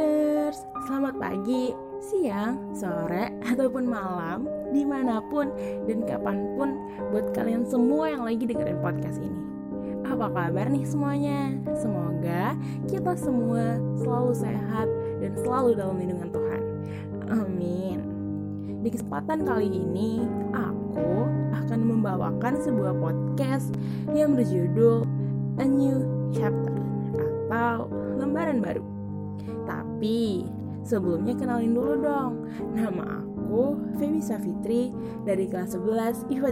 Seveners, selamat pagi, siang, sore, ataupun malam, di mana pun dan kapan pun buat kalian semua yang lagi dengerin podcast ini. Apa kabar nih semuanya? Semoga kita semua selalu sehat dan selalu dalam lindungan Tuhan. Amin. Di kesempatan kali ini, aku akan membawakan sebuah podcast yang berjudul A New Chapter atau lembaran baru. Tapi sebelumnya kenalin dulu dong. Nama aku Feby Safitri dari kelas 11 IPA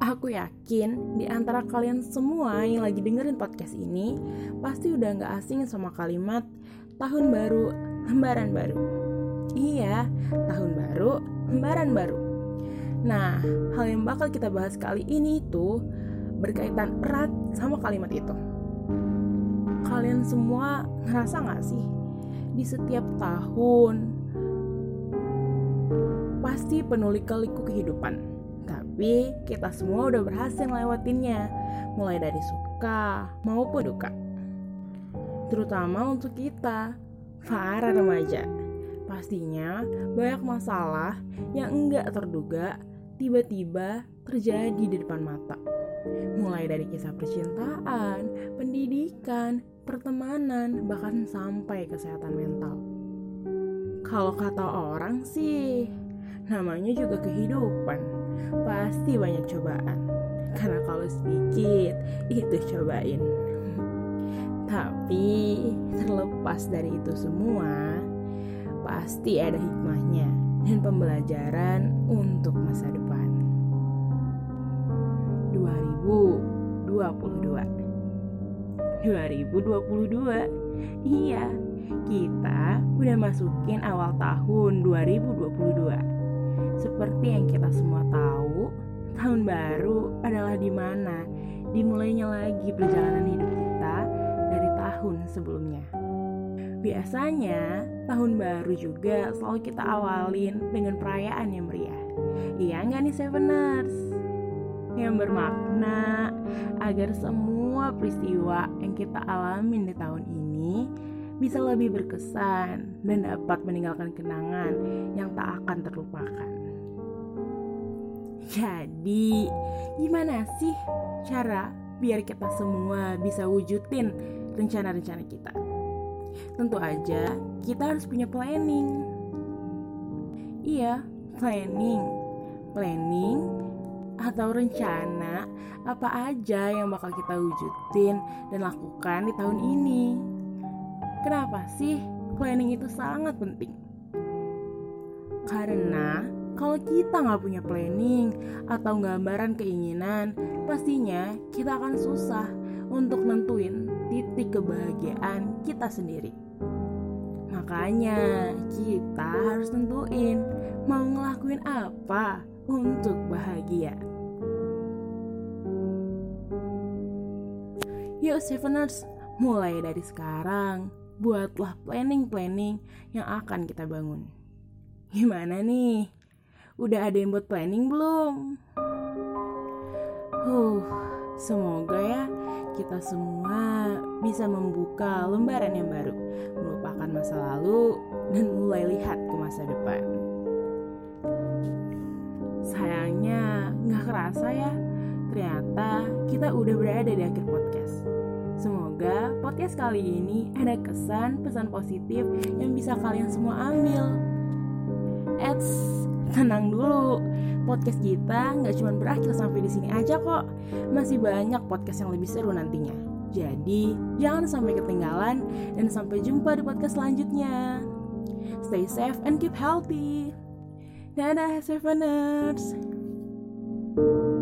3. Aku yakin di antara kalian semua yang lagi dengerin podcast ini pasti udah gak asing sama kalimat tahun baru, lembaran baru. Iya, tahun baru, lembaran baru. Nah, hal yang bakal kita bahas kali ini itu berkaitan erat sama kalimat itu kalian semua ngerasa gak sih? Di setiap tahun pasti penuh lika-liku kehidupan. Tapi kita semua udah berhasil lewatinnya mulai dari suka maupun duka. Terutama untuk kita para remaja. Pastinya banyak masalah yang enggak terduga tiba-tiba terjadi di depan mata mulai dari kisah percintaan, pendidikan, pertemanan, bahkan sampai kesehatan mental. Kalau kata orang sih, namanya juga kehidupan. Pasti banyak cobaan. Karena kalau sedikit, itu cobain. Tapi terlepas dari itu semua, pasti ada hikmahnya dan pembelajaran untuk masa depan. 2022 2022 Iya, kita udah masukin awal tahun 2022 Seperti yang kita semua tahu Tahun baru adalah di mana dimulainya lagi perjalanan hidup kita dari tahun sebelumnya. Biasanya, tahun baru juga selalu kita awalin dengan perayaan yang meriah. Iya nggak nih Seveners? Yang bermakna agar semua peristiwa yang kita alamin di tahun ini bisa lebih berkesan dan dapat meninggalkan kenangan yang tak akan terlupakan. Jadi, gimana sih cara biar kita semua bisa wujudin rencana-rencana kita? Tentu aja, kita harus punya planning. Iya, planning. Planning atau rencana apa aja yang bakal kita wujudin dan lakukan di tahun ini. Kenapa sih planning itu sangat penting? Karena kalau kita nggak punya planning atau gambaran keinginan, pastinya kita akan susah untuk nentuin titik kebahagiaan kita sendiri. Makanya kita harus tentuin mau ngelakuin apa untuk bahagia. Yuk Seveners, mulai dari sekarang buatlah planning-planning yang akan kita bangun. Gimana nih? Udah ada yang buat planning belum? Huh, semoga ya kita semua bisa membuka lembaran yang baru, melupakan masa lalu, dan mulai lihat ke masa depan. Kerasa ya, ternyata kita udah berada di akhir podcast. Semoga podcast kali ini ada kesan pesan positif yang bisa kalian semua ambil. Eits, tenang dulu. Podcast kita nggak cuma berakhir sampai di sini aja kok. Masih banyak podcast yang lebih seru nantinya. Jadi, jangan sampai ketinggalan dan sampai jumpa di podcast selanjutnya. Stay safe and keep healthy. Dadah, Seveners! you